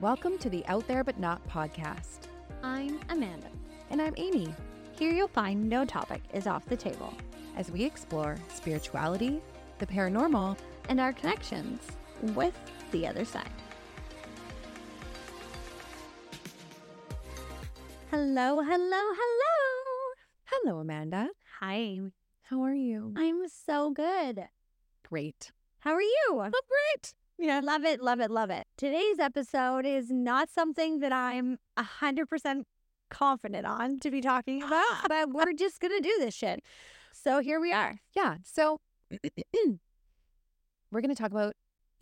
Welcome to the Out There But Not podcast. I'm Amanda. And I'm Amy, Here you'll find no topic is off the table, as we explore spirituality, the paranormal, and our connections with the other side. Hello, hello, hello. Hello, Amanda. Hi, Amy. How are you? I'm so good. Great. How are you? I'm great. Yeah. Love it, love it, love it. Today's episode is not something that I'm 100% confident on to be talking about, but we're just going to do this shit. So here we are. Yeah. So we're going to talk about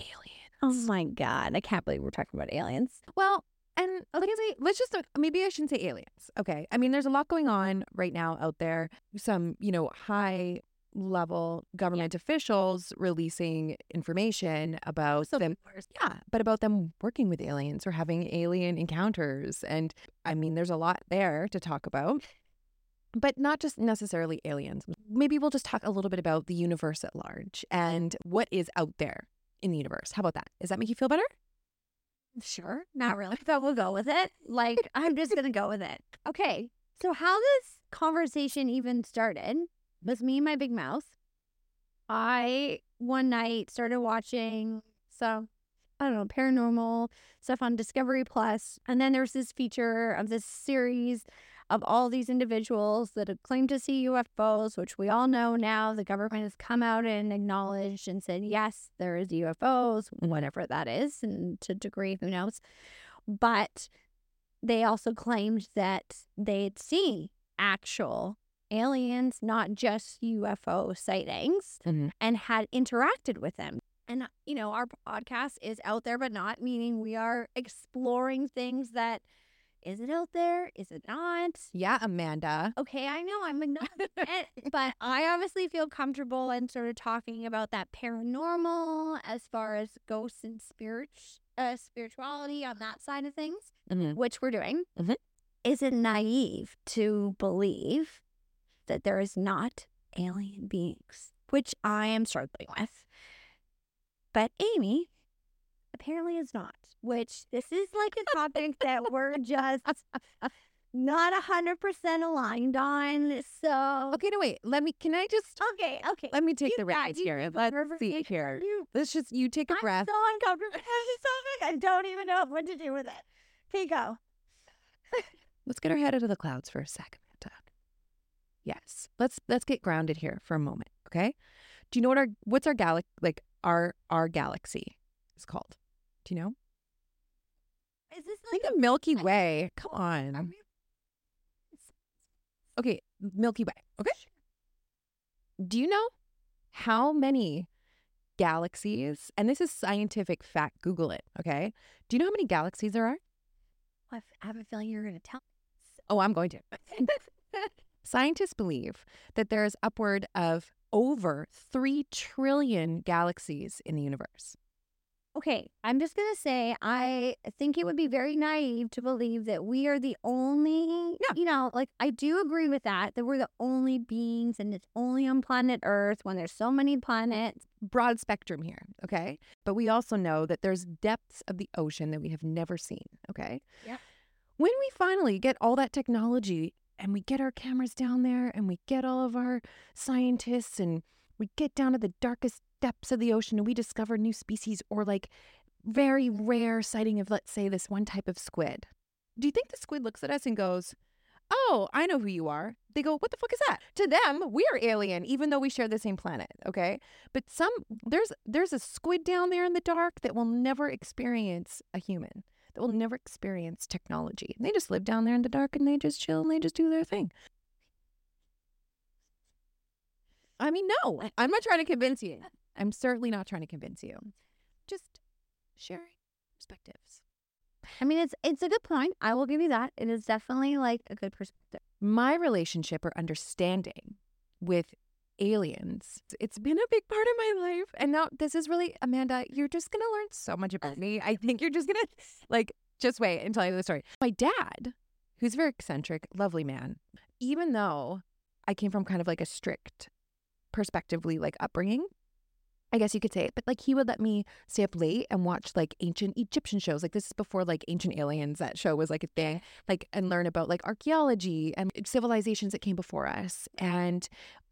oh aliens. Oh my God. I can't believe we're talking about aliens. Well, and like I say, let's just maybe I shouldn't say aliens. Okay. I mean, there's a lot going on right now out there. Some, you know, high level government officials releasing information about them. Yeah, but about them working with aliens or having alien encounters. And I mean, there's a lot there to talk about. But not just necessarily aliens. Maybe we'll just talk a little bit about the universe at large and what is out there in the universe. How about that? Does that make you feel better? Sure, not really, but we'll go with it. Like, I'm just going to go with it. Okay. So, how this conversation even started was me and my big mouth. I, one night, started watching some, I don't know, paranormal stuff on Discovery Plus, And then there's this feature of this series of all these individuals that have claimed to see UFOs, which we all know now the government has come out and acknowledged and said, yes, there is UFOs, whatever that is, and to degree, who knows. But they also claimed that they'd seen actual aliens, not just UFO sightings, Mhm. and had interacted with them. And, you know, our podcast is out there, but not meaning we are exploring things that is it out there? Is it not? Yeah, Amanda. Okay, I know I'm acknowledging but I obviously feel comfortable in sort of talking about that paranormal as far as ghosts and spirit, uh, spirituality on that side of things Mhm. which we're doing, Mhm. is it naive to believe that there is not alien beings, which I am struggling with. But Amy apparently is not, which this is like a topic that we're just not a hundred percent aligned on. So Okay, no, wait. Let me, can I just, okay, okay. let me take You the you here. Let's see here. You- Let's just, you take a I'm breath. so uncomfortable with this topic. I don't even know what to do with it. Okay, go. Let's get our head out of the clouds for a second. Yes. Let's let's get grounded here for a moment, okay? Do you know what our what's our galaxy like our our galaxy is called? Do you know? Is this like think the Milky Way. Come on. Okay, Milky Way. Okay. Do you know how many galaxies? And this is scientific fact. Google it. Okay. Do you know how many galaxies there are? I have a feeling you're going to tell. Oh, I'm going to. Scientists believe that there is upward of over 3 trillion galaxies in the universe. Okay, I'm just going to say I think it would be very naive to believe that we are the only, Yeah. you know, like I do agree with that, that we're the only beings and it's only on planet Earth when there's so many planets. Broad spectrum here, okay? But we also know that there's depths of the ocean that we have never seen, okay? Yeah. When we finally get all that technology and we get our cameras down there and we get all of our scientists and we get down to the darkest depths of the ocean and we discover new species or like very rare sighting of let's say this one type of squid. Do you think the squid looks at us and goes, "Oh, I know who you are." They go, "What the fuck is that?" To them, we are alien even though we share the same planet, okay? But some there's there's a squid down there in the dark that will never experience a human. That will never experience technology. They just live down there in the dark and they just chill and they just do their thing. I mean, no, I'm not trying to convince you. I'm certainly not trying to convince you. Just sharing perspectives. I mean, it's it's a good point. I will give you that. It is definitely like a good perspective. My relationship or understanding with aliens, it's been a big part of my life. And now this is really, Amanda, you're just going to learn so much about me. I think you're just going to, like, just wait and tell you the story. My dad, who's very eccentric, lovely man, even though I came from kind of like a strict, perspectively like upbringing, I guess you could say it, but like he would let me stay up late and watch like ancient Egyptian shows. Like this is before like Ancient Aliens, that show was like a thing. Like and learn about like archaeology and civilizations that came before us and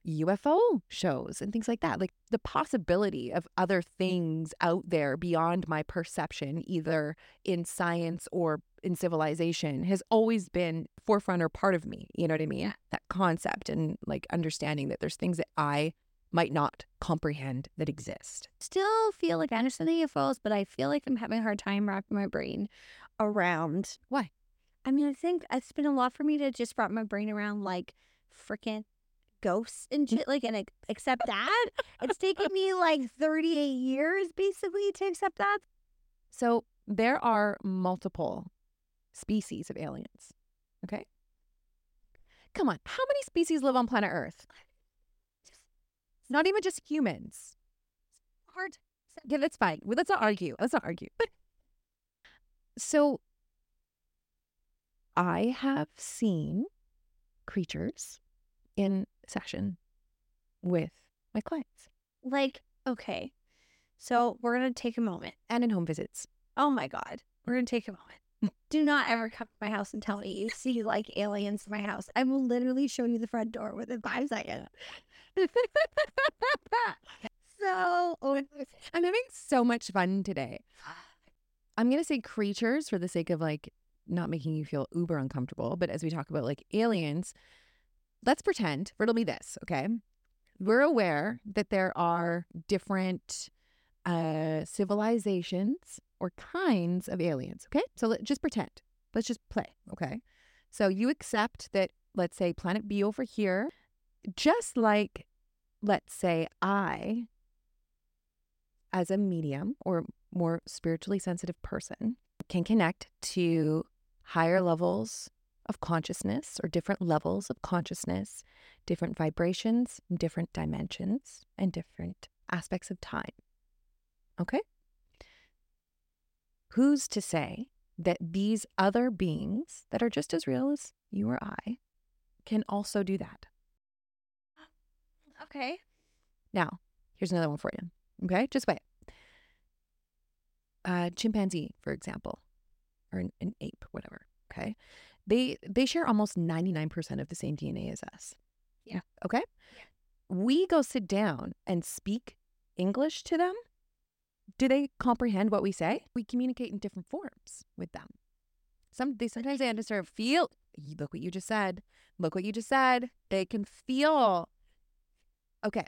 UFO shows and things like that. Like the possibility of other things out there beyond my perception, either in science or in civilization, has always been forefront or part of me. You know what I mean? That concept and like understanding that there's things that I might not comprehend that exist. Still feel like I understand the UFOs, but I feel like I'm having a hard time wrapping my brain around. Why? I mean, I think it's been a lot for me to just wrap my brain around like freaking ghosts and shit, like, and accept that. it's taken me like 38 years basically to accept that. So there are multiple species of aliens. Okay. Come on. How many species live on planet Earth? Not even just humans. Hard. Yeah, that's fine. Well, let's not argue. Let's not argue. But so I have seen creatures in session with my clients Like, okay. So we're going to take a moment. and in home visits. Oh my God. We're going to take a moment. Do not ever come to my house and tell me you see like aliens in my house. I will literally show you the front door with within five seconds. so, oh, I'm having so much fun today. I'm going to say creatures for the sake of like not making you feel uber uncomfortable. But as we talk about like aliens, let's pretend riddle me this, okay? We're aware that there are different uh, civilizations or kinds of aliens, okay? So let, just pretend. Let's just play, okay? So you accept that, let's say, planet B over here, just like, let's say, I, as a medium or more spiritually sensitive person, can connect to higher levels of consciousness or different levels of consciousness, different vibrations, different dimensions, and different aspects of time. Okay? Who's to say that these other beings that are just as real as you or I can also do that? okay. Now, here's another one for you. Okay? Just wait. A chimpanzee, for example, or an, an ape, whatever. Okay. They they share almost 99% of the same DNA as us. Yeah. Okay? We go sit down and speak English to them. Do they comprehend what we say? We communicate in different forms with them. Some they sometimes they understand feel look what you just said. Look what you just said. They can feel. Okay.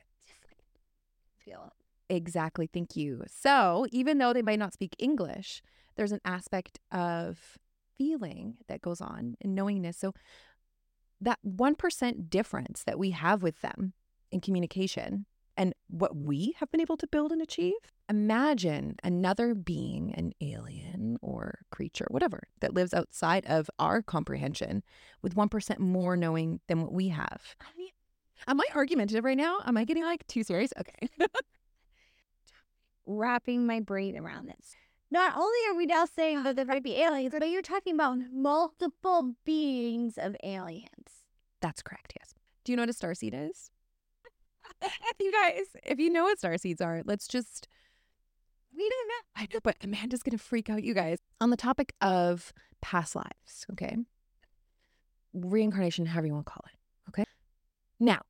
Feel Exactly. Thank you. So, even though they might not speak English, there's an aspect of feeling that goes on and knowingness. So, that 1% difference that we have with them in communication and what we have been able to build and achieve, imagine another being, an alien or creature, whatever, that lives outside of our comprehension with 1% more knowing than what we have. I Am I argumentative right now? Am I getting like too serious? Okay. wrapping my brain around this. Not only are we now saying that there might be aliens, but you're talking about multiple beings of aliens. That's correct. Yes. Do you know what a starseed is? you guys, if you know what starseeds are, let's just. We don't know. I know, but Amanda's going to freak out, you guys. On the topic of past lives, okay? Reincarnation, however you want to call it, okay? Now,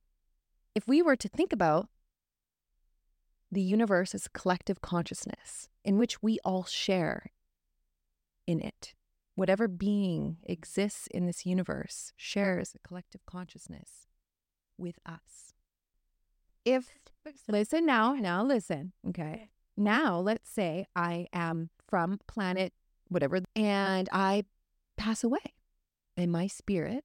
if we were to think about the universe is collective consciousness in which we all share in it, whatever being exists in this universe shares a collective consciousness with us. If Listen now, now listen. Okay. Now let's say I am from planet whatever and I pass away and my spirit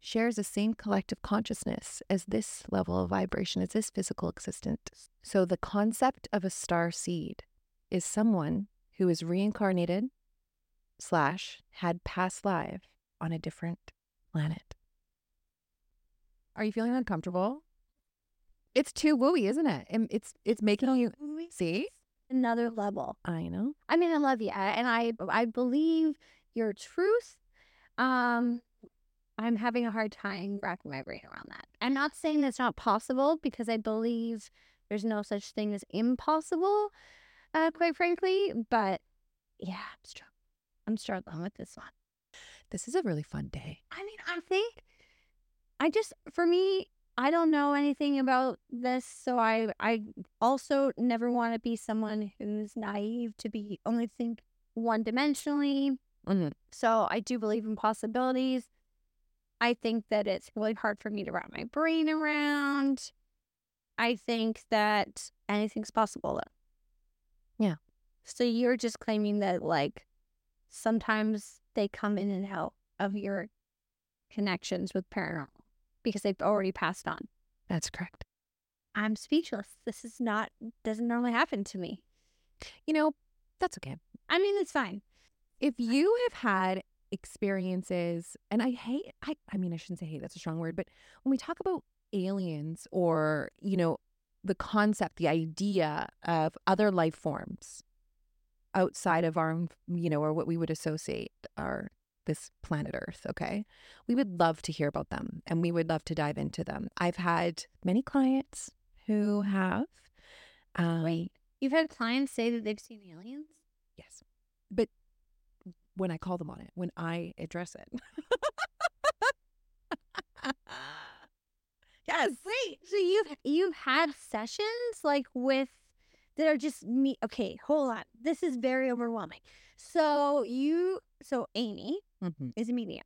shares the same collective consciousness as this level of vibration, as this physical existence. So the concept of a star seed is someone who is reincarnated slash had past life on a different planet. Are you feeling uncomfortable? It's too wooey, isn't it? And It's it's making you see. Another level. I know. I mean, I love you, and I I believe your truth. Um, I'm having a hard time wrapping my brain around that. I'm not saying that's not possible because I believe there's no such thing as impossible, uh, quite frankly. But yeah, I'm struggling. I'm struggling with this one. This is a really fun day. I mean, I think I just for me, I don't know anything about this, so I I also never want to be someone who's naive to be only think one dimensionally. Mhm. So I do believe in possibilities. I think that it's really hard for me to wrap my brain around. I think that anything's possible though. Yeah. So you're just claiming that like sometimes they come in and out of your connections with paranormal because they've already passed on. That's correct. I'm speechless. This is not doesn't normally happen to me. You know, that's okay. I mean, it's fine. If you have had experiences, and I hate, I, I mean, I shouldn't say hate, that's a strong word, but when we talk about aliens or, you know, the concept, the idea of other life forms outside of our, you know, or what we would associate our this planet Earth, okay? We would love to hear about them and we would love to dive into them. I've had many clients who have. Um, Wait, you've had clients say that they've seen aliens? Yes. But when I call them on it, when I address it. yes. Wait, so you've you've had sessions like with that are just me. Okay, hold on. This is very overwhelming. So you, so Amy Mm-hmm. is a medium.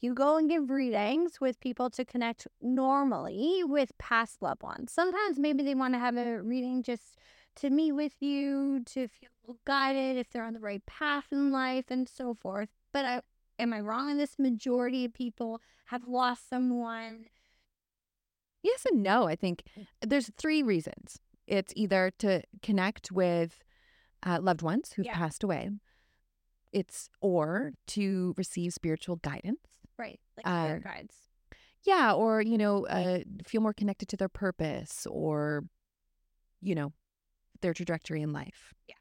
You go and give readings with people to connect normally with past loved ones. Sometimes maybe they want to have a reading just to meet with you, to feel guided if they're on the right path in life and so forth. But I, am I wrong in this? Majority of people have lost someone. Yes and no. I think there's three reasons. It's either to connect with uh, loved ones who've Yeah. passed away. It's or to receive spiritual guidance. Right. Like Uh, guides. Yeah, or you know, uh, feel more connected to their purpose, or you know, their trajectory in life. Yeah.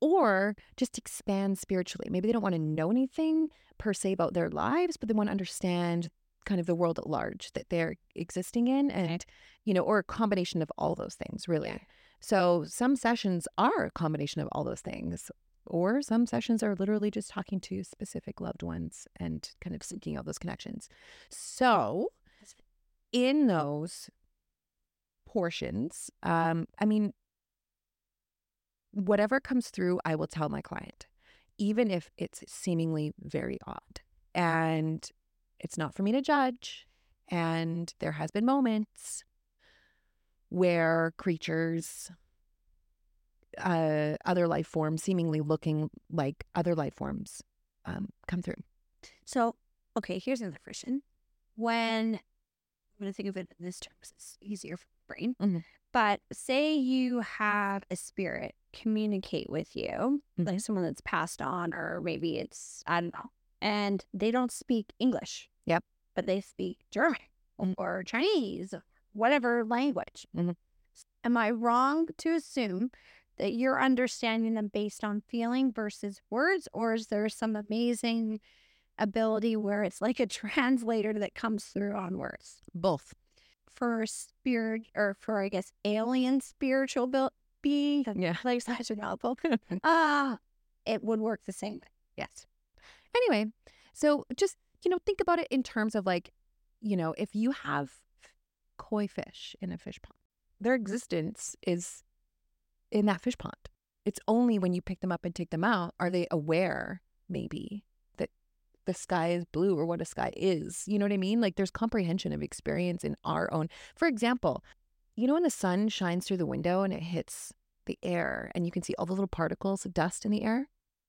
Or just expand spiritually. Maybe they don't want to know anything per se about their lives, but they want to understand kind of the world at large that they're existing in, and you know, or a combination of all those things, really. Yeah. So some sessions are a combination of all those things. Or some sessions are literally just talking to specific loved ones and kind of seeking out those connections. So, in those portions, um, I mean, whatever comes through, I will tell my client, even if it's seemingly very odd. And it's not for me to judge. And there has been moments where creatures, uh, other life forms, seemingly looking like other life forms, um, come through. So, okay, here's another question. When I'm going to think of it in this term 'cause it's easier for the brain. Mhm. But say you have a spirit communicate with you, Mhm. like someone that's passed on, or maybe it's, I don't know, and they don't speak English. Yep. But they speak German Mhm. or Chinese, whatever language. Mhm. Am I wrong to assume that you're understanding them based on feeling versus words, or is there some amazing ability where it's like a translator that comes through on words Both. For spirit or for I guess alien spiritual built being? Yeah. like such a helpful. Ah, it would work the same way. Yes. Anyway, so just, you know, think about it in terms of like, you know, if you have koi fish in a fish pond, their existence is in that fish pond. It's only when you pick them up and take them out are they aware, maybe, the sky is blue or what a sky is. You know what I mean? Like there's comprehension of experience in our own. For example, you know, when the sun shines through the window and it hits the air and you can see all the little particles of dust in the air?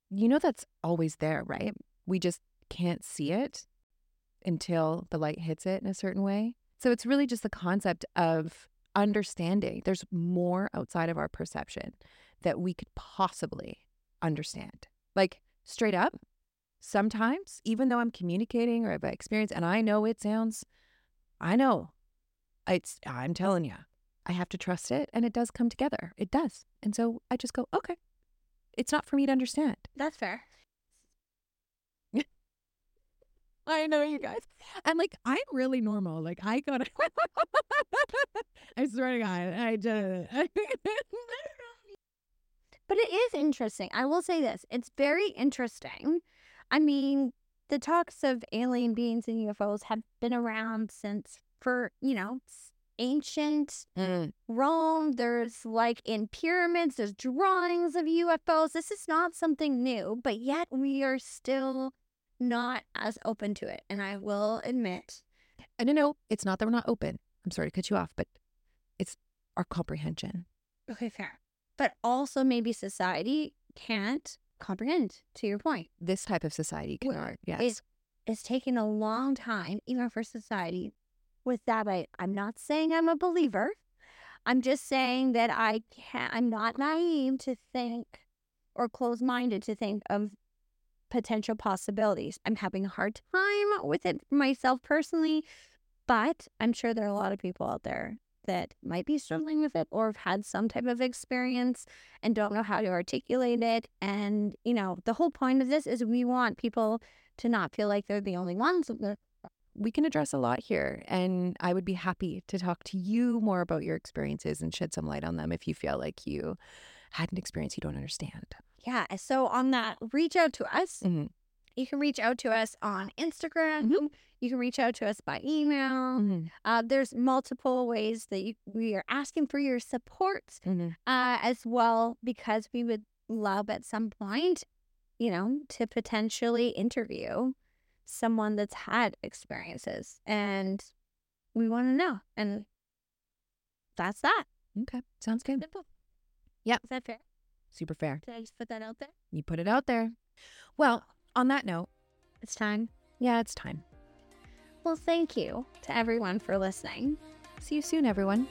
you know that's always there, right? We just can't see it until the light hits it in a certain way. So it's really just the concept of understanding there's more outside of our perception that we could possibly understand. Like straight up, sometimes, even though I'm communicating or I've experience and I know it sounds, I know it's, I'm telling you, I have to trust it and it does come together. It does. And so I just go, okay, it's not for me to understand. That's fair. I know you guys. And like I'm really normal. Like I gotta I swear to God, I just But it is interesting. I will say this. It's very interesting. I mean, the talks of alien beings and UFOs have been around since for, you know, ancient Mm. Rome. There's like in pyramids, there's drawings of UFOs. This is not something new, but yet we are still not as open to it. And I will admit, I don't know. It's not that we're not open. I'm sorry to cut you off, but it's our comprehension. okay, fair. But also maybe society can't comprehend, to your point. This type of society Well, cannot. Yes. It's, it's taken a long time, even for society. With that, I, I'm not saying I'm a believer. I'm just saying that I can't, I'm not naive to think or close minded to think of potential possibilities. I'm having a hard time with it myself personally, but I'm sure there are a lot of people out there that might be struggling with it or have had some type of experience and don't know how to articulate it. And, you know, the whole point of this is we want people to not feel like they're the only ones. we can address a lot here and I would be happy to talk to you more about your experiences and shed some light on them if you feel like you had an experience you don't understand. Yeah. So on that, reach out to us. Mhm. You can reach out to us on Instagram. Mhm. You can reach out to us by email. Uh, there's multiple ways that you, we are asking for your support Mhm. uh, as well, because we would love at some point, you know, to potentially interview someone that's had experiences and we want to know. And that's that. Okay. Sounds good. Simple. Yep. Is that fair? Super fair. Did I just put that out there? You put it out there. Well, on that note, It's time. yeah, it's time. Well, thank you to everyone for listening. See you soon, everyone.